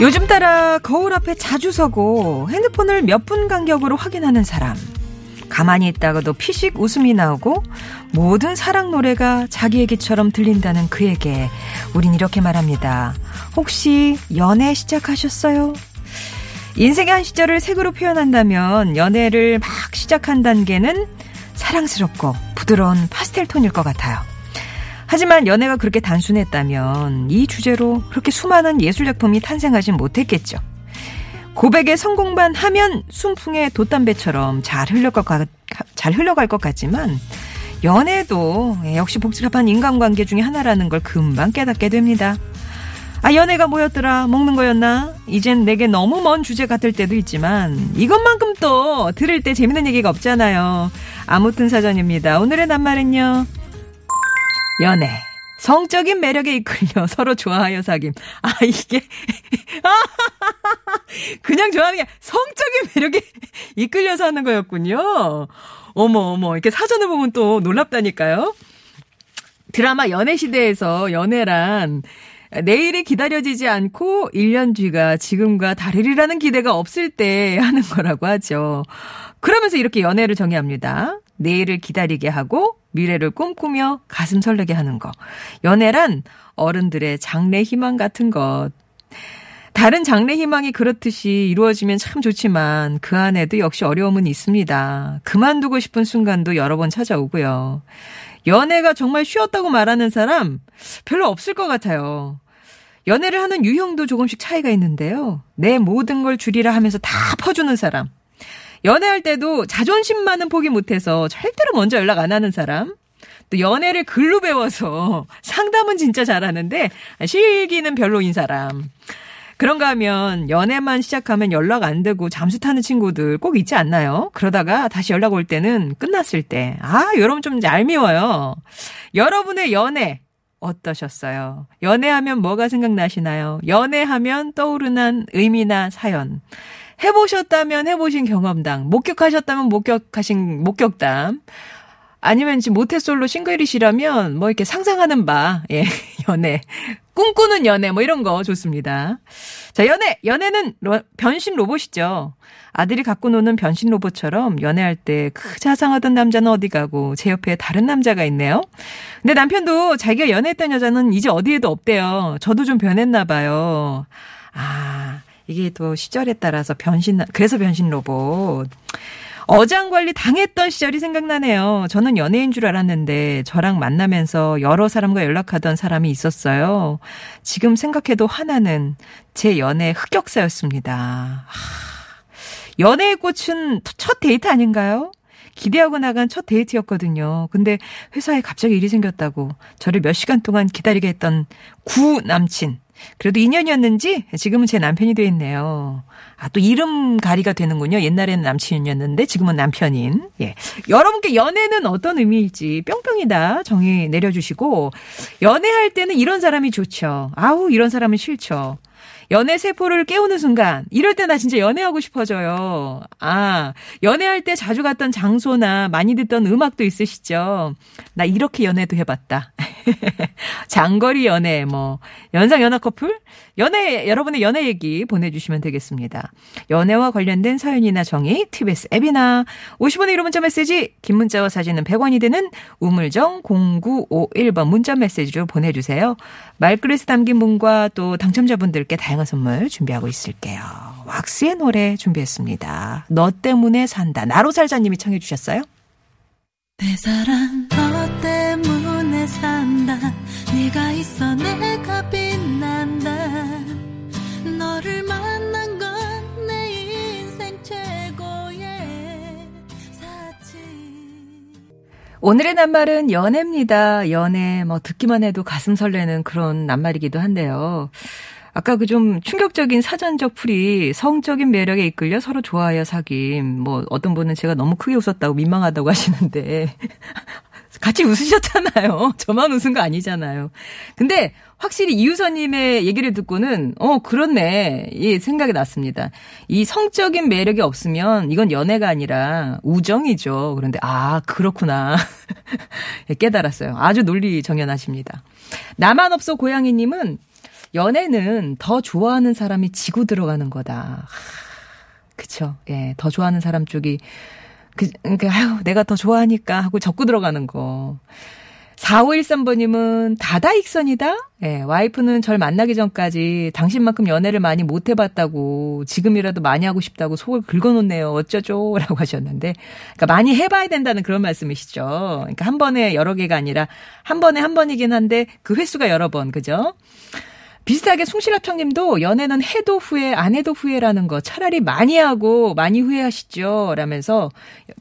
요즘 따라 거울 앞에 자주 서고 핸드폰을 몇 분 간격으로 확인하는 사람. 가만히 있다가도 피식 웃음이 나오고 모든 사랑 노래가 자기 얘기처럼 들린다는 그에게 우린 이렇게 말합니다. 혹시 연애 시작하셨어요? 인생의 한 시절을 색으로 표현한다면 연애를 막 시작한 단계는 사랑스럽고 부드러운 파스텔 톤일 것 같아요. 하지만 연애가 그렇게 단순했다면 이 주제로 그렇게 수많은 예술작품이 탄생하진 못했겠죠. 고백의 성공만 하면 순풍의 돛담배처럼 잘 흘러갈 것, 잘 흘러갈 것 같지만 연애도 역시 복잡한 인간관계 중의 하나라는 걸 금방 깨닫게 됩니다. 아, 연애가 뭐였더라? 먹는 거였나? 이젠 내게 너무 먼 주제 같을 때도 있지만 이것만큼 또 들을 때 재밌는 얘기가 없잖아요. 아무튼 사전입니다. 오늘의 낱말은요. 연애. 성적인 매력에 이끌려 서로 좋아하여 사귐. 아, 이게. 그냥 좋아하는 게 성적인 매력에 이끌려서 하는 거였군요. 어머, 어머. 이렇게 사전을 보면 또 놀랍다니까요. 드라마 연애시대에서 연애란 내일이 기다려지지 않고 1년 뒤가 지금과 다르리라는 기대가 없을 때 하는 거라고 하죠. 그러면서 이렇게 연애를 정의합니다. 내일을 기다리게 하고 미래를 꿈꾸며 가슴 설레게 하는 거. 연애란 어른들의 장래 희망 같은 것. 다른 장래 희망이 그렇듯이 이루어지면 참 좋지만 그 안에도 역시 어려움은 있습니다. 그만두고 싶은 순간도 여러 번 찾아오고요. 연애가 정말 쉬웠다고 말하는 사람 별로 없을 것 같아요. 연애를 하는 유형도 조금씩 차이가 있는데요. 내 모든 걸 줄이라 하면서 다 퍼주는 사람. 연애할 때도 자존심만은 포기 못해서 절대로 먼저 연락 안 하는 사람. 또 연애를 글로 배워서 상담은 진짜 잘하는데 실기는 별로인 사람. 그런가 하면 연애만 시작하면 연락 안 되고 잠수 타는 친구들 꼭 있지 않나요? 그러다가 다시 연락 올 때는 끝났을 때. 아, 여러분 좀 얄미워요. 여러분의 연애 어떠셨어요? 연애하면 뭐가 생각나시나요? 연애하면 떠오르는 의미나 사연. 해보셨다면 해보신 경험담, 목격하셨다면 목격하신 목격담, 아니면 지금 모태솔로 싱글이시라면 뭐 이렇게 상상하는 바, 예, 연애, 꿈꾸는 연애 뭐 이런 거 좋습니다. 자, 연애, 연애는 로, 변신 로봇이죠. 아들이 갖고 노는 변신 로봇처럼 연애할 때 그 자상하던 남자는 어디 가고 제 옆에 다른 남자가 있네요. 근데 남편도 자기가 연애했던 여자는 이제 어디에도 없대요. 저도 좀 변했나 봐요. 아, 이게 또 시절에 따라서 변신, 그래서 변신 로봇. 어장 관리 당했던 시절이 생각나네요. 저는 연예인 줄 알았는데 저랑 만나면서 여러 사람과 연락하던 사람이 있었어요. 지금 생각해도 하나는 제 연애 흑역사였습니다. 연애의 꽃은 첫 데이트 아닌가요? 기대하고 나간 첫 데이트였거든요. 근데 회사에 갑자기 일이 생겼다고 저를 몇 시간 동안 기다리게 했던 구 남친. 그래도 인연이었는지 지금은 제 남편이 돼 있네요. 아, 또 이름 가리가 되는군요. 옛날에는 남친이었는데 지금은 남편인. 예. 여러분께 연애는 어떤 의미일지 뿅뿅이다 정의 내려주시고 연애할 때는 이런 사람이 좋죠. 아우, 이런 사람은 싫죠. 연애 세포를 깨우는 순간 이럴 때 나 진짜 연애하고 싶어져요. 아, 연애할 때 자주 갔던 장소나 많이 듣던 음악도 있으시죠? 나 이렇게 연애도 해봤다. 장거리 연애, 뭐, 연상 연하 커플? 연애, 여러분의 연애 얘기 보내주시면 되겠습니다. 연애와 관련된 사연이나 정의, TBS 앱이나 50원의 1호 문자 메시지, 긴 문자와 사진은 100원이 되는 우물정 0951번 문자 메시지로 보내주세요. 말그릇에 담긴 분과 또 당첨자분들께 다양한 선물 준비하고 있을게요. 왁스의 노래 준비했습니다. 너 때문에 산다. 나로 살자님이 청해 주셨어요? 내 사랑 너 때문에 산다 네가 있어 내가 빛난다 너를 만난 건 내 인생 최고의 사치 오늘의 낱말은 연애입니다. 연애, 뭐, 듣기만 해도 가슴 설레는 그런 낱말이기도 한데요. 아까 그 좀 충격적인 사전적 풀이 성적인 매력에 이끌려 서로 좋아하여 사귐. 뭐 어떤 분은 제가 너무 크게 웃었다고 민망하다고 하시는데 같이 웃으셨잖아요. 저만 웃은 거 아니잖아요. 근데 확실히 이유선님의 얘기를 듣고는 어 그렇네 이 생각이 났습니다. 이 성적인 매력이 없으면 이건 연애가 아니라 우정이죠. 그런데 아 그렇구나 깨달았어요. 아주 논리 정연하십니다. 나만 없어 고양이님은 연애는 더 좋아하는 사람이 지고 들어가는 거다. 그쵸. 예, 더 좋아하는 사람 쪽이 그, 그러니까, 아유, 내가 더 좋아하니까 하고 적고 들어가는 거. 4513번님은 다다익선이다? 예, 와이프는 절 만나기 전까지 당신만큼 연애를 많이 못 해봤다고 지금이라도 많이 하고 싶다고 속을 긁어놓네요. 어쩌죠? 라고 하셨는데. 그러니까 많이 해봐야 된다는 그런 말씀이시죠. 그러니까 한 번에 여러 개가 아니라 한 번에 한 번이긴 한데 그 횟수가 여러 번, 그죠? 비슷하게 숭실합청님도 연애는 해도 후회, 안 해도 후회라는 거 차라리 많이 하고 많이 후회하시죠. 라면서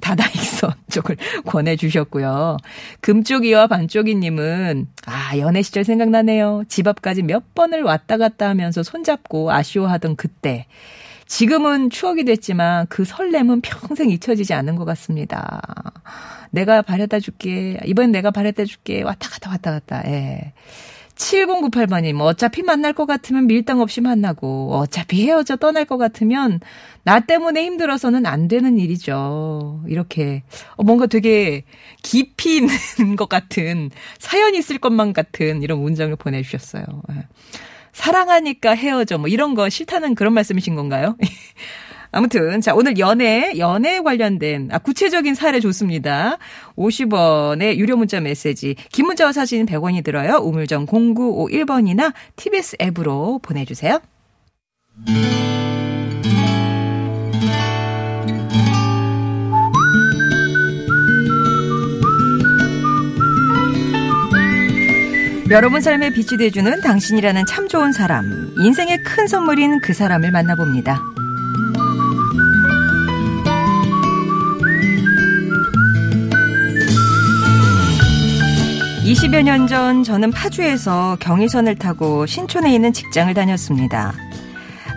다다익선 쪽을 권해주셨고요. 금쪽이와 반쪽이님은 아 연애 시절 생각나네요. 집 앞까지 몇 번을 왔다 갔다 하면서 손잡고 아쉬워하던 그때. 지금은 추억이 됐지만 그 설렘은 평생 잊혀지지 않는 것 같습니다. 내가 바래다 줄게. 이번엔 내가 바래다 줄게. 왔다 갔다 왔다 갔다. 예. 7098번님, 어차피 만날 것 같으면 밀당 없이 만나고, 어차피 헤어져 떠날 것 같으면, 나 때문에 힘들어서는 안 되는 일이죠. 이렇게, 어, 뭔가 되게 깊이 있는 것 같은, 사연이 있을 것만 같은 이런 문장을 보내주셨어요. 예. 사랑하니까 헤어져, 뭐 이런 거 싫다는 그런 말씀이신 건가요? 아무튼 자 오늘 연애 연애 관련된 아, 구체적인 사례 좋습니다. 50원의 유료 문자 메시지 긴 문자와 사진 100원이 들어요. 우물정 0951번이나 TBS 앱으로 보내주세요. 여러분 삶에 빛이 돼주는 당신이라는 참 좋은 사람 인생의 큰 선물인 그 사람을 만나봅니다. 20여 년 전 저는 파주에서 경의선을 타고 신촌에 있는 직장을 다녔습니다.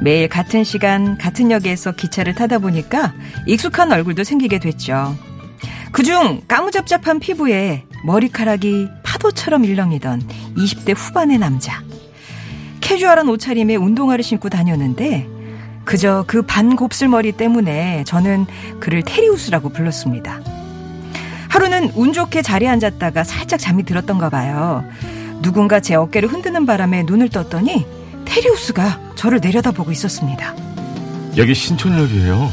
매일 같은 시간, 같은 역에서 기차를 타다 보니까 익숙한 얼굴도 생기게 됐죠. 그중 까무잡잡한 피부에 머리카락이 파도처럼 일렁이던 20대 후반의 남자. 캐주얼한 옷차림에 운동화를 신고 다녔는데 그저 그 반 곱슬머리 때문에 저는 그를 테리우스라고 불렀습니다. 하루는 운 좋게 자리에 앉았다가 살짝 잠이 들었던가 봐요. 누군가 제 어깨를 흔드는 바람에 눈을 떴더니 테리우스가 저를 내려다보고 있었습니다. 여기 신촌역이에요.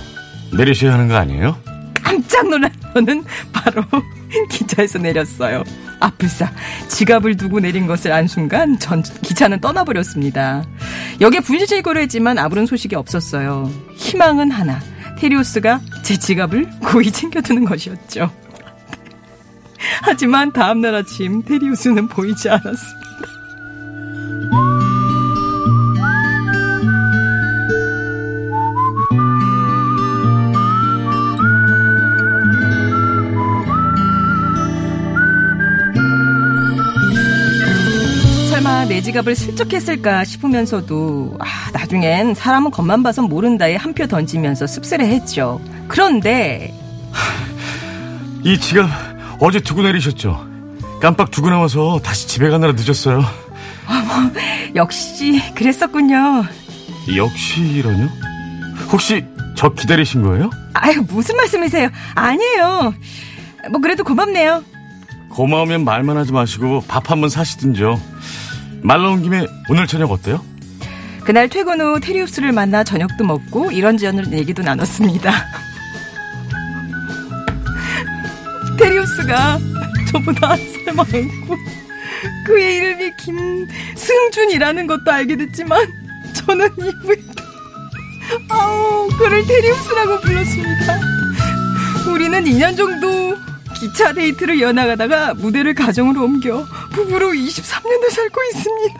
내리셔야 하는 거 아니에요? 깜짝 놀란 저는 바로 기차에서 내렸어요. 아플싸 지갑을 두고 내린 것을 안 순간 전 기차는 떠나버렸습니다. 역에 분실거를 했지만 아무런 소식이 없었어요. 희망은 하나. 테리우스가 제 지갑을 고이 챙겨두는 것이었죠. 하지만 다음날 아침 테리우스는 보이지 않았습니다. 설마 내 지갑을 슬쩍 했을까 싶으면서도 아, 나중엔 사람은 겉만 봐선 모른다에 한 표 던지면서 씁쓸해 했죠. 그런데 이 지갑 어제 두고 내리셨죠? 깜빡 두고 나와서 다시 집에 가느라 늦었어요. 어머, 역시 그랬었군요. 역시라뇨? 혹시 저 기다리신 거예요? 아유, 무슨 말씀이세요? 아니에요. 뭐 그래도 고맙네요. 고마우면 말만 하지 마시고 밥 한 번 사시든죠. 말 나온 김에 오늘 저녁 어때요? 그날 퇴근 후 테리우스를 만나 저녁도 먹고 이런저런 얘기도 나눴습니다. 테리우스가 저보다 한 살 많고 그의 이름이 김승준이라는 것도 알게 됐지만 저는 이후에 아우 그를 테리우스라고 불렀습니다. 우리는 2년 정도 기차 데이트를 이어나가다가 무대를 가정으로 옮겨 부부로 23년을 살고 있습니다.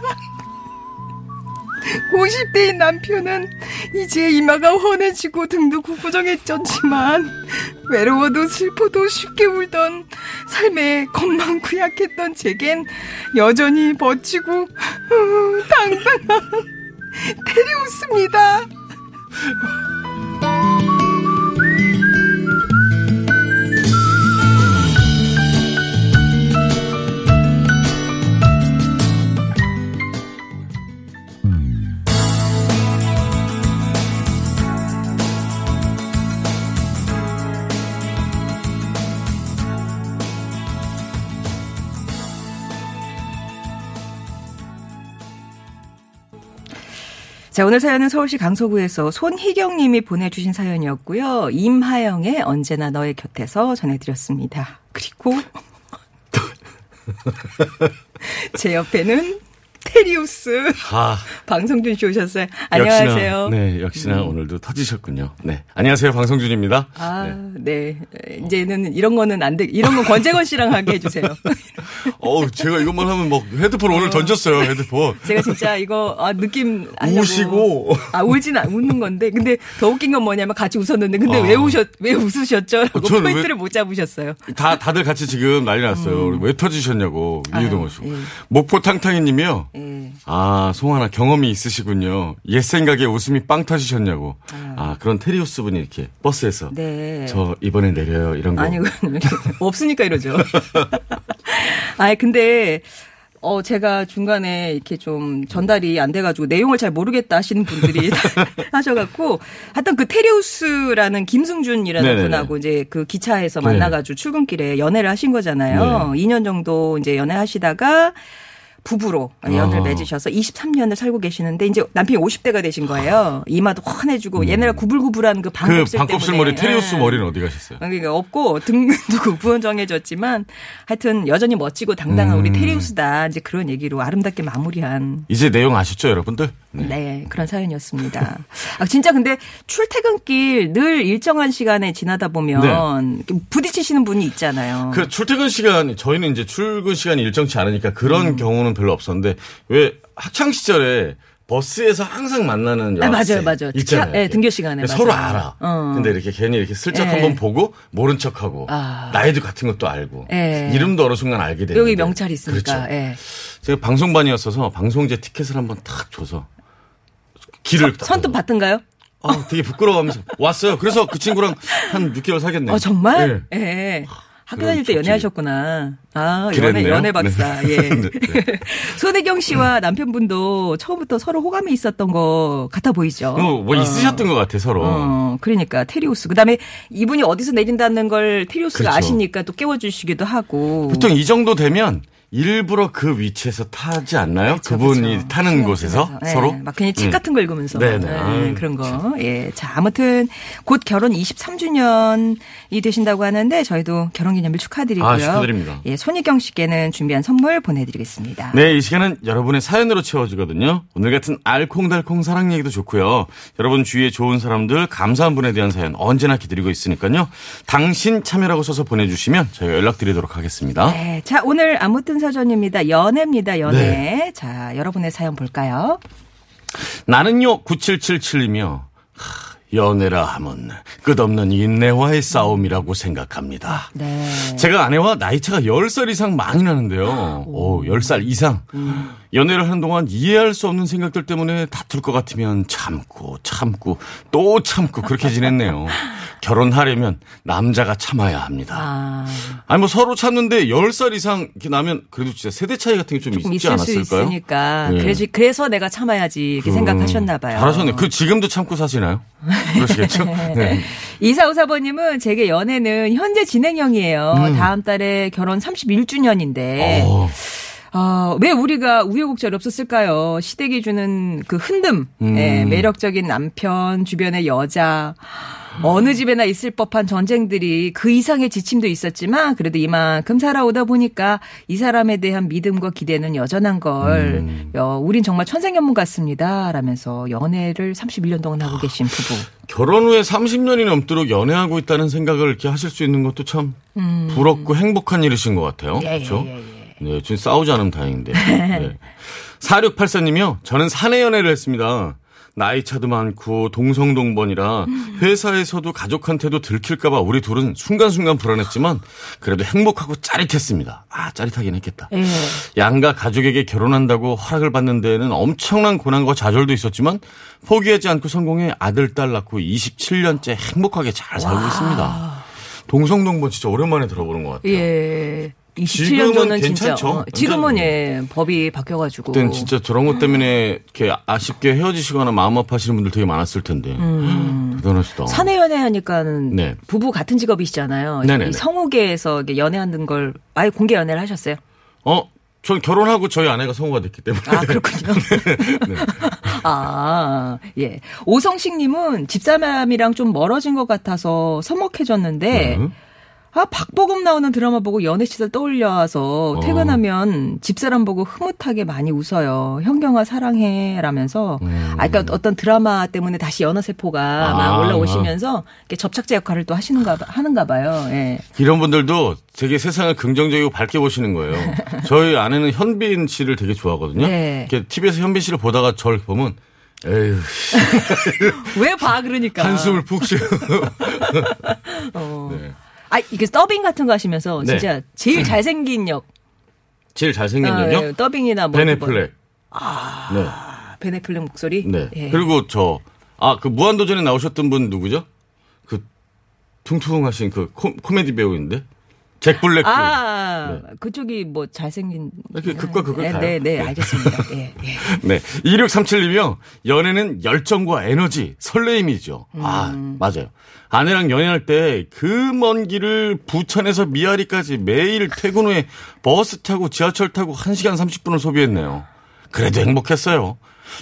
50대인 남편은 이제 이마가 훤해지고 등도 구부정해졌지만 외로워도 슬퍼도 쉽게 울던 삶에 겁만 구약했던 제겐 여전히 버티고 당당한 테리우스입니다. 자, 오늘 사연은 서울시 강서구에서 손희경 님이 보내주신 사연이었고요. 임하영의 언제나 너의 곁에서 전해드렸습니다. 그리고 제 옆에는 테리우스 아, 방송준 씨 오셨어요. 안녕하세요. 역시나, 네, 역시나 오늘도 터지셨군요. 네. 안녕하세요. 방송준입니다. 아, 네. 네. 이제는 이런 거는 안 돼. 이런 건 권재건 씨랑 하게 해주세요. 어우, 제가 이것만 하면 막 헤드폰 오늘 던졌어요, 헤드폰. 제가 진짜 이거 아, 느낌 하려고. 우시고. 아 울진 않 웃는 건데 근데 더 웃긴 건 뭐냐면 같이 웃었는데 근데 아. 왜 우셨 왜 웃으셨죠? 라고 왜- 포인트를 못 잡으셨어요. 다, 다들 같이 지금 난리 났어요. 왜 터지셨냐고. 이유도 모시고. 예. 목포탕탕이 님이요. 예. 아, 송하나 경험이 있으시군요. 옛 생각에 웃음이 빵 터지셨냐고. 아, 그런 테리우스 분이 이렇게 버스에서. 네. 저 이번에 내려요. 이런 거. 아니 그건 없으니까 이러죠. 아니 근데 어 제가 중간에 이렇게 좀 전달이 안 돼가지고 내용을 잘 모르겠다 하시는 분들이 하셔갖고 하여튼 그 테리우스라는 김승준이라는 네네네. 분하고 이제 그 기차에서 네. 만나가지고 출근길에 연애를 하신 거잖아요. 2년 정도 이제 연애하시다가 부부로 연을 아. 맺으셔서 23년을 살고 계시는데 이제 남편이 50대가 되신 거예요. 이마도 훤해지고 얘네가 구불구불한 그그 반곱슬 반곱슬 때문에. 머리 테리우스 예. 머리는 어디 가셨어요? 그러니까 없고 등도 구부정해졌지만 하여튼 여전히 멋지고 당당한 우리 음. 테리우스다 이제 그런 얘기로 아름답게 마무리한 이제 내용 아셨죠, 여러분들? 네, 그런 사연이었습니다. 아, 진짜 근데 출퇴근길 늘 일정한 시간에 지나다 보면 부딪히시는 분이 있잖아요. 네. 그 출퇴근 시간 저희는 이제 출근 시간이 일정치 않으니까 그런 경우는 별로 없었는데 왜 학창 시절에 버스에서 항상 만나는 아, 여학생 맞아요, 맞아요. 있잖아요. 예, 등교 시간에, 서로 맞아요. 알아. 어. 근데 이렇게 괜히 이렇게 슬쩍 예. 한번 보고 모른 척하고 아. 나이도 같은 것도 알고 예. 이름도 어느 순간 알게 되는데 여기 명찰 있으니까. 그렇죠. 예. 제가 방송반이었어서 방송제 티켓을 한번 탁 줘서 길을 딱 선뜻 보고. 받던가요? 아, 되게 부끄러워하면서 왔어요. 그래서 그 친구랑 한 6개월 사귀었네요. 어, 정말? 네. 예. 학교 다닐 때. 연애하셨구나. 아, 연애. 연애 박사. 네. 예. 네, 네. 손혜경 씨와 남편분도 처음부터 서로 호감이 있었던 것 같아 보이죠. 어, 뭐 있으셨던 것 같아, 서로. 어, 그러니까 테리우스. 그 다음에 이분이 어디서 내린다는 걸 테리우스가 그렇죠. 아시니까 또 깨워주시기도 하고. 보통 이 정도 되면 일부러 그 위치에서 타지 않나요? 그분이 그렇죠. 타는 곳에서. 네, 서로? 막 그냥 책 음. 같은 거 읽으면서 네네. 네, 아유, 그런 거. 예. 자, 아무튼 곧 결혼 23주년이 되신다고 하는데 저희도 결혼 기념일 축하드리고요. 아, 축하드립니다. 예, 손희경 씨께는 준비한 선물 보내 드리겠습니다. 네, 이 시간은 여러분의 사연으로 채워지거든요. 오늘 같은 알콩달콩 사랑 얘기도 좋고요. 여러분 주위에 좋은 사람들, 감사한 분에 대한 사연 언제나 기다리고 있으니까요. 당신 참여라고 써서 보내 주시면 저희가 연락 드리도록 하겠습니다. 네, 자 오늘 아무튼 사전입니다. 연애입니다. 연애. 네. 자 여러분의 사연 볼까요? 나는요 9777이며 연애라 함은 끝없는 인내와의 싸움이라고 생각합니다. 네. 제가 아내와 나이차가 10살 이상 많이 나는데요. 오, 10살 이상. 연애를 하는 동안 이해할 수 없는 생각들 때문에 다툴 것 같으면 참고 참고 또 참고 그렇게 지냈네요. 결혼하려면 남자가 참아야 합니다. 아, 아니 뭐 서로 참는데 10살 이상 이렇게 나면 그래도 진짜 세대 차이 같은 게좀좀 있지 있을 수 않았을까요? 있으니까 예. 그래서 그래서 내가 참아야지 이렇게 생각하셨나 봐요. 잘하셨네. 그 지금도 참고 사시나요? 그러시겠죠? 네. 이사오사버님은 제게 연애는 현재 진행형이에요. 다음 달에 결혼 31주년인데 음. 어, 어, 왜 우리가 우여곡절이 없었을까요? 시댁이 주는 그 흔듦, 음. 예, 매력적인 남편, 주변의 여자, 어느 집에나 있을 법한 전쟁들이 그 이상의 지침도 있었지만 그래도 이만큼 살아오다 보니까 이 사람에 대한 믿음과 기대는 여전한 걸, 음. 어, 우린 정말 천생연분 같습니다. 라면서 연애를 31년 동안 하고 계신 부부. 결혼 후에 30년이 넘도록 연애하고 있다는 생각을 이렇게 하실 수 있는 것도 참 부럽고 행복한 일이신 것 같아요. 음. 예, 그렇죠? 예, 예, 네, 지금 싸우지 않으면 다행인데. 네. 4684님이요. 저는 사내 연애를 했습니다. 나이 차도 많고 동성동본이라 회사에서도 가족한테도 들킬까봐 우리 둘은 순간순간 불안했지만 그래도 행복하고 짜릿했습니다. 아 짜릿하긴 했겠다. 예. 양가 가족에게 결혼한다고 허락을 받는 데에는 엄청난 고난과 좌절도 있었지만 포기하지 않고 성공해 아들 딸 낳고 27년째 행복하게 잘 살고 있습니다. 동성동본 진짜 오랜만에 들어보는 것 같아요. 예. 27년 지금은 전은 진짜 괜찮죠? 어, 지금은. 예 법이 바뀌어가지고 그땐 진짜 저런 것 때문에 이렇게 아쉽게 헤어지시거나 마음 아파하시는 분들 되게 많았을 텐데 대단하시다. 음. 사내 연애하니까는 네. 부부 같은 직업이시잖아요. 네네네. 이 성우계에서 연애하는 걸 아예 공개 연애를 하셨어요. 어, 전 결혼하고 저희 아내가 성우가 됐기 때문에. 아, 그렇군요. 네. 아, 예. 오성식님은 집사람이랑 좀 멀어진 것 같아서 서먹해졌는데, 음. 아, 박보검 나오는 드라마 보고 연애 시절 떠올려서 어. 퇴근하면 집사람 보고 흐뭇하게 많이 웃어요. 현경아 사랑해 라면서 음. 아 그러니까 어떤 드라마 때문에 다시 연어 세포가 막 아. 올라오시면서 이렇게 접착제 역할을 또 하시는가 봐- 하는가 봐요. 예. 이런 분들도 되게 세상을 긍정적이고 밝게 보시는 거예요. 저희 아내는 현빈 씨를 되게 좋아하거든요. 네. 이렇게 TV에서 현빈 씨를 보다가 저를 보면 에휴 왜 봐 그러니까. 한숨을 푹 쉬어. 어. 네. 아 이게 더빙 같은 거 하시면서 네. 진짜 제일 잘생긴 역 제일 잘생긴 아, 여죠 예, 더빙이나 뭐 벤 애플렉. 네. 아, 벤 애플렉 목소리. 네. 예. 그리고 저, 아, 그 무한도전에 나오셨던 분 누구죠? 그 퉁퉁하신 그 코, 코미디 배우인데? 잭 블랙. 아, 네. 그쪽이 뭐 잘생긴. 이렇게 극과 극을 네, 가요. 네, 네, 네. 알겠습니다. 예, 예. 네. 2637님이요. 연애는 열정과 에너지, 설레임이죠. 아, 음. 맞아요. 아내랑 연애할 때 그 먼 길을 부천에서 미아리까지 매일 퇴근 후에 버스 타고 지하철 타고 1시간 30분을 소비했네요. 그래도 행복했어요.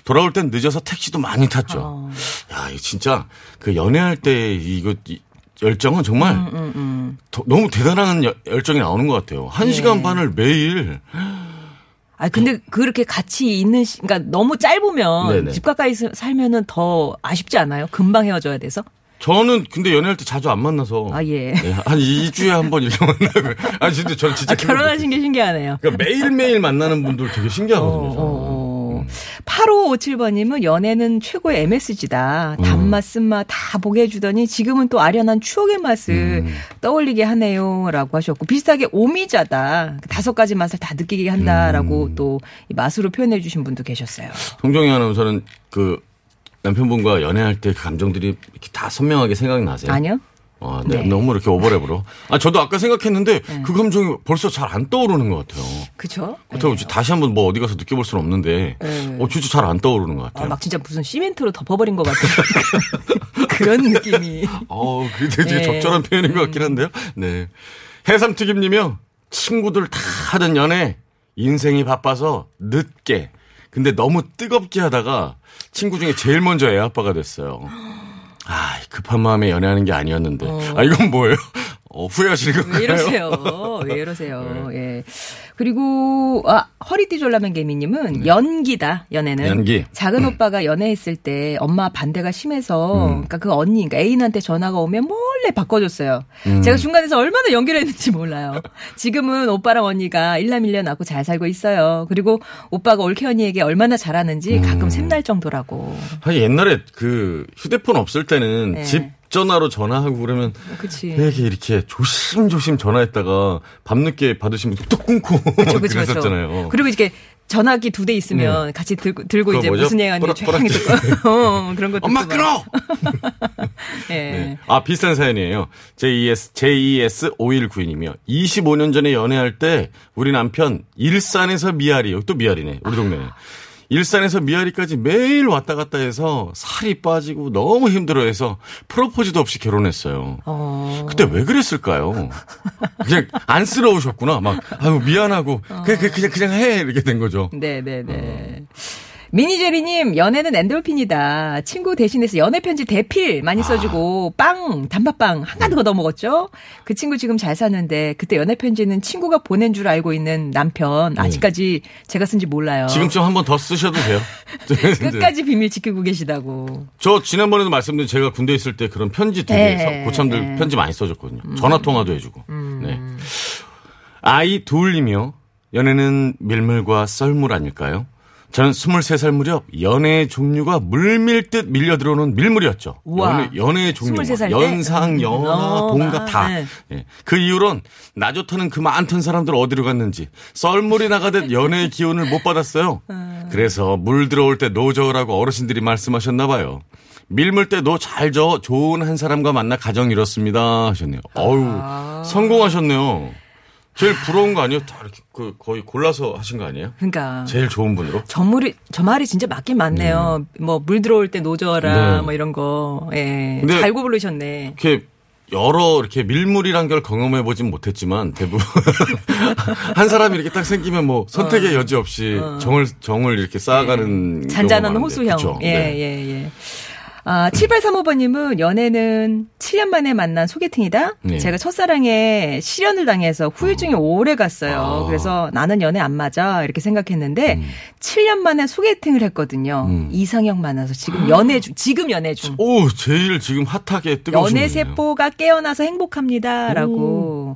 돌아올 땐 늦어서 택시도 많이 탔죠. 어. 야, 이 진짜 그 연애할 때 이거 이 열정은 정말 음, 더- 너무 대단한 여- 열정이 나오는 것 같아요. 한 예. 시간 반을 매일 아, 근데 그렇게 같이 있는, 시, 그러니까 너무 짧으면 네네. 집 가까이 스- 살면은 더 아쉽지 않아요? 금방 헤어져야 돼서? 저는 근데 연애할 때 자주 안 만나서 아, 예. 네, 한 2주에 한 번 이렇게 만나고 아니 진짜 저는 진짜 아, 결혼하신 게 신기하네요. 그러니까 매일매일 만나는 분들 되게 신기하거든요. 어, 8557번님은 연애는 최고의 MSG다. 음. 단맛, 쓴맛 다 보게 해주더니 지금은 또 아련한 추억의 맛을 음. 떠올리게 하네요. 라고 하셨고, 비슷하게 오미자다. 다섯 가지 맛을 다 느끼게 한다라고 음. 또이 맛으로 표현해 주신 분도 계셨어요. 송정희 아나운서는 그 남편분과 연애할 때 그 감정들이 이렇게 다 선명하게 생각이 나세요? 아니요? 아, 네. 네. 너무 이렇게 오버랩으로. 아, 저도 아까 생각했는데 그 감정이 벌써 잘 안 떠오르는 것 같아요. 그쵸? 그렇다고 다시 한번 뭐 어디 가서 느껴볼 수는 없는데, 네. 어, 진짜 잘 안 떠오르는 것 아, 같아요. 막 진짜 무슨 시멘트로 덮어버린 것 같은 그런 느낌이. 어, 그게 되게 네. 적절한 표현인 것 같긴 한데요. 네. 해삼튀김님이요. 친구들 다 하던 연애, 인생이 바빠서 늦게, 근데 너무 뜨겁게 하다가 친구 중에 제일 먼저 애 아빠가 됐어요. 아, 급한 마음에 연애하는 게 아니었는데. 아, 이건 뭐예요? 어, 후회하시는 건가요? 왜 이러세요? 왜 이러세요? 예. 그리고 아 허리띠 졸라맨 개미님은 연기다 연애는 네. 연기. 작은 오빠가 연애했을 때 엄마 반대가 심해서 음. 그러니까 그 언니 그러니까 애인한테 전화가 오면 몰래 바꿔줬어요. 음. 제가 중간에서 얼마나 연기를 했는지 몰라요. 지금은 오빠랑 언니가 일남일녀 낳고 잘 살고 있어요. 그리고 오빠가 올케 언니에게 얼마나 잘하는지 음. 가끔 샘날 정도라고. 아니, 옛날에 그 휴대폰 없을 때는 네. 집 전화로 전화하고 그러면 그치. 되게 이렇게 조심조심 전화했다가 밤늦게 받으시면 뚝 끊고 그쵸, 그쵸, 그랬었잖아요. 그리고 이렇게 전화기 두 대 있으면 같이 들고, 들고 이제 뭐죠? 무슨 얘기하는지 조용히 듣고 어, 그런 것도 엄마 또 막- 끊어! 예. 네. 아, 비슷한 사연이에요. JES, JES 5192님이요. 25년 전에 연애할 때 우리 남편 일산에서 미아리, 여기 또 미아리네. 우리 동네네. 일산에서 미아리까지 매일 왔다 갔다 해서 살이 빠지고 너무 힘들어해서 프로포즈도 없이 결혼했어요. 어. 그때 왜 그랬을까요? 그냥 안쓰러우셨구나. 막, 아유, 미안하고, 그냥, 그냥, 그냥, 그냥 해. 이렇게 된 거죠. 네, 네, 네. 미니제리님, 연애는 엔돌핀이다. 친구 대신해서 연애 편지 대필 많이 써주고, 빵, 단팥빵 한 가득 얻어 먹었죠? 그 친구 지금 잘 사는데, 그때 연애 편지는 친구가 보낸 줄 알고 있는 남편, 아직까지 제가 쓴지 몰라요. 지금쯤 한 번 더 쓰셔도 돼요. 끝까지 비밀 지키고 계시다고. 저 지난번에도 말씀드린 제가 군대 있을 때 그런 편지 되게 네. 서- 고참들 네. 편지 많이 써줬거든요. 전화 통화도 해주고. 네. 아이 둘이며 연애는 밀물과 썰물 아닐까요? 저는 23살 무렵 연애의 종류가 물밀듯 밀려 들어오는 밀물이었죠. 우와. 연애, 연애의 종류. 23살 때? 연상, 연하, 어, 동갑 아, 다. 네. 예. 그 이후론 나 좋다는 그 많던 사람들 어디로 갔는지 썰물이 나가듯 연애의 기운을 못 받았어요. 아. 그래서 물 들어올 때 노저으라고 어르신들이 말씀하셨나 봐요. 밀물 때너잘저 좋은 한 사람과 만나 가정 이뤘습니다 하셨네요. 어유 성공하셨네요. 제일 부러운 거 아니에요? 다 이렇게 그 거의 골라서 하신 거 아니에요? 그러니까 제일 좋은 분으로? 저 말이 저 말이 진짜 맞긴 맞네요. 뭐물 들어올 때 노져라 네. 뭐 이런 거. 예. 잘 고르셨네. 이렇게 여러 이렇게 밀물이란 걸 경험해 보진 못했지만 대부분 한 사람이 이렇게 딱 생기면 뭐 선택의 여지 없이 정을 정을 이렇게 쌓아가는 어. 잔잔한. 호수형. 그쵸? 예, 네. 예, 예. 아, 7835번님은 연애는 7년 만에 만난 소개팅이다? 네. 제가 첫사랑에 실연을 당해서 후유증이 오래 갔어요. 아. 그래서 나는 연애 안 맞아. 이렇게 생각했는데, 음. 7년 만에 소개팅을 했거든요. 이상형 만나서 지금 연애 중, 지금 연애 중. 오 제일 지금 핫하게 뜨거우신 연애. 세포가 깨어나서 행복합니다. 라고.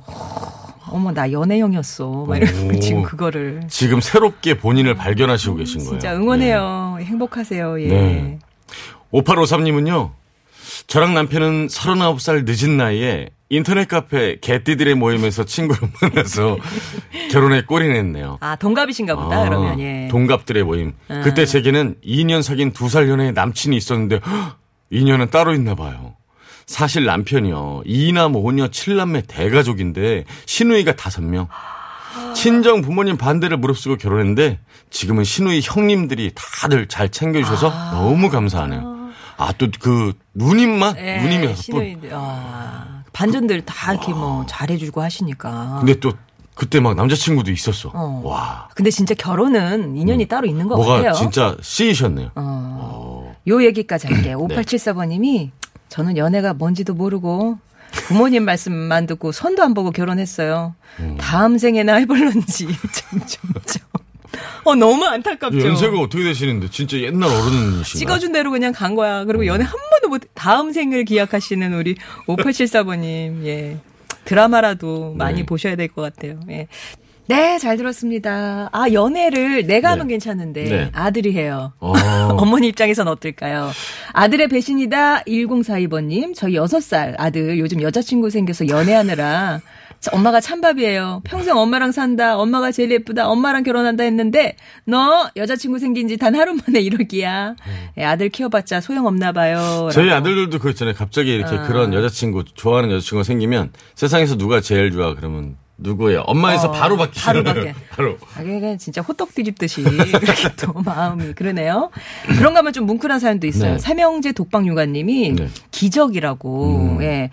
어머, 나 연애형이었어. 막 이러고 오. 지금 그거를. 지금 새롭게 본인을 발견하시고 계신 거예요. 진짜 응원해요. 행복하세요. 예. 네. 5853님은요, 저랑 남편은 39살 늦은 나이에 인터넷 카페 개띠들의 모임에서 친구를 만나서 결혼에 꼴이 냈네요. 아, 동갑이신가 보다, 아, 그러면, 예. 동갑들의 모임. 그때 제게는 2년 사귄 2살 연애의 남친이 있었는데, 헉, 2년은 따로 있나 봐요. 사실 남편이요. 2남 5녀 7남매 대가족인데, 시누이가 5명. 친정 부모님 반대를 무릅쓰고 결혼했는데, 지금은 시누이 형님들이 다들 잘 챙겨주셔서 너무 감사하네요. 아, 또 그, 누님만? 예, 누님이 여섯 분. 신우이들. 아, 반전들 다 이렇게 뭐 잘해주고 하시니까. 근데 또, 그때 막 남자친구도 있었어. 어. 와. 근데 진짜 결혼은 인연이 따로 있는 것 음. 뭐가 같아요. 진짜 씨이셨네요. 어. 요 얘기까지 할게요. 네. 5874번님이 저는 연애가 뭔지도 모르고 부모님 말씀만 듣고 손도 안 보고 결혼했어요. 음. 다음 생에나 해볼런지 점점점. 어 너무 안타깝죠. 연세가 어떻게 되시는데 진짜 옛날 어른이신가요? 찍어준 대로 그냥 간 거야. 음. 그리고 연애 한 번도 못, 다음 생을 기약하시는 우리 5874번님, 예. 드라마라도 많이 네. 보셔야 될 것 같아요. 예. 네, 잘 들었습니다. 아, 연애를 내가 하면 네. 괜찮은데, 네. 아들이 해요. 어. 어머니 입장에선 어떨까요? 아들의 배신이다 1042번님. 저희 6살 아들 요즘 여자친구 생겨서 연애하느라 저 엄마가 찬밥이에요. 평생 엄마랑 산다. 엄마가 제일 예쁘다. 엄마랑 결혼한다 했는데 너 여자친구 생긴 지 단 하루 만에 이러기야. 예, 아들 키워봤자 소용없나 봐요. 저희 라고. 아들들도 그렇잖아요. 갑자기 이렇게 그런 여자친구, 좋아하는 여자친구가 생기면 세상에서 누가 제일 좋아? 그러면 누구예요? 엄마에서 어, 바로 바뀌잖아요. 바로 바뀌어요. 바로. 아, 그게 진짜 호떡 뒤집듯이 그렇게 또 마음이 그러네요. 그런가 하면 좀 뭉클한 사연도 있어요. 네. 삼형제 독박육아님이 네. 음. 기적이라고 예.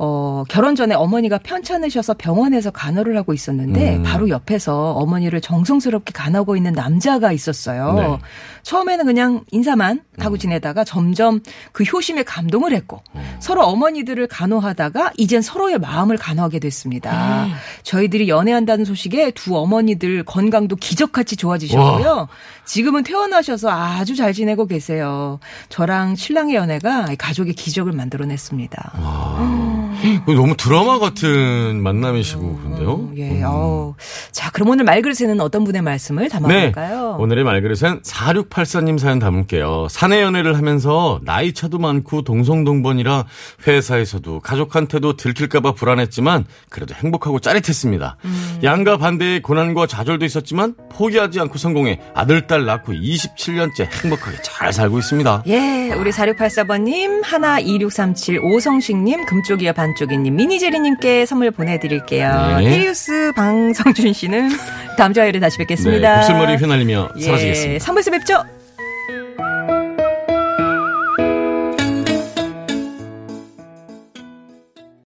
어, 결혼 전에 어머니가 편찮으셔서 병원에서 간호를 하고 있었는데 음. 바로 옆에서 어머니를 정성스럽게 간하고 있는 남자가 있었어요. 네. 음. 처음에는 그냥 인사만 하고 지내다가 점점 그 효심에 감동을 했고 어. 서로 어머니들을 간호하다가 이젠 서로의 마음을 간호하게 됐습니다. 음. 저희들이 연애한다는 소식에 두 어머니들 건강도 기적같이 좋아지셨고요. 지금은 퇴원하셔서 아주 잘 지내고 계세요. 저랑 신랑의 연애가 가족의 기적을 만들어냈습니다. 너무 드라마 같은 만남이시고 그런데요. 예, 어우. 자, 그럼 오늘 말그릇에는 어떤 분의 말씀을 네. 담아볼까요? 오늘의 말그릇은 4684님 사연 담을게요. 사내 연애를 하면서 나이 차도 많고 동성동본이라 회사에서도 가족한테도 들킬까봐 불안했지만 그래도 행복하고 짜릿했습니다. 음. 양가 반대의 고난과 좌절도 있었지만 포기하지 않고 성공해 아들, 딸 낳고 27년째 행복하게 잘 살고 있습니다. 예, 우리 4684번님, 하나 2637 오성식님, 금쪽이와 반 쪽이님, 미니제리님께 선물 보내드릴게요. 네. 테리우스 방성준 씨는 다음 주 화요일에 다시 네, 뵙겠습니다. 곱슬머리 휘날리며 예, 사라지겠습니다. 3부에서 뵙죠.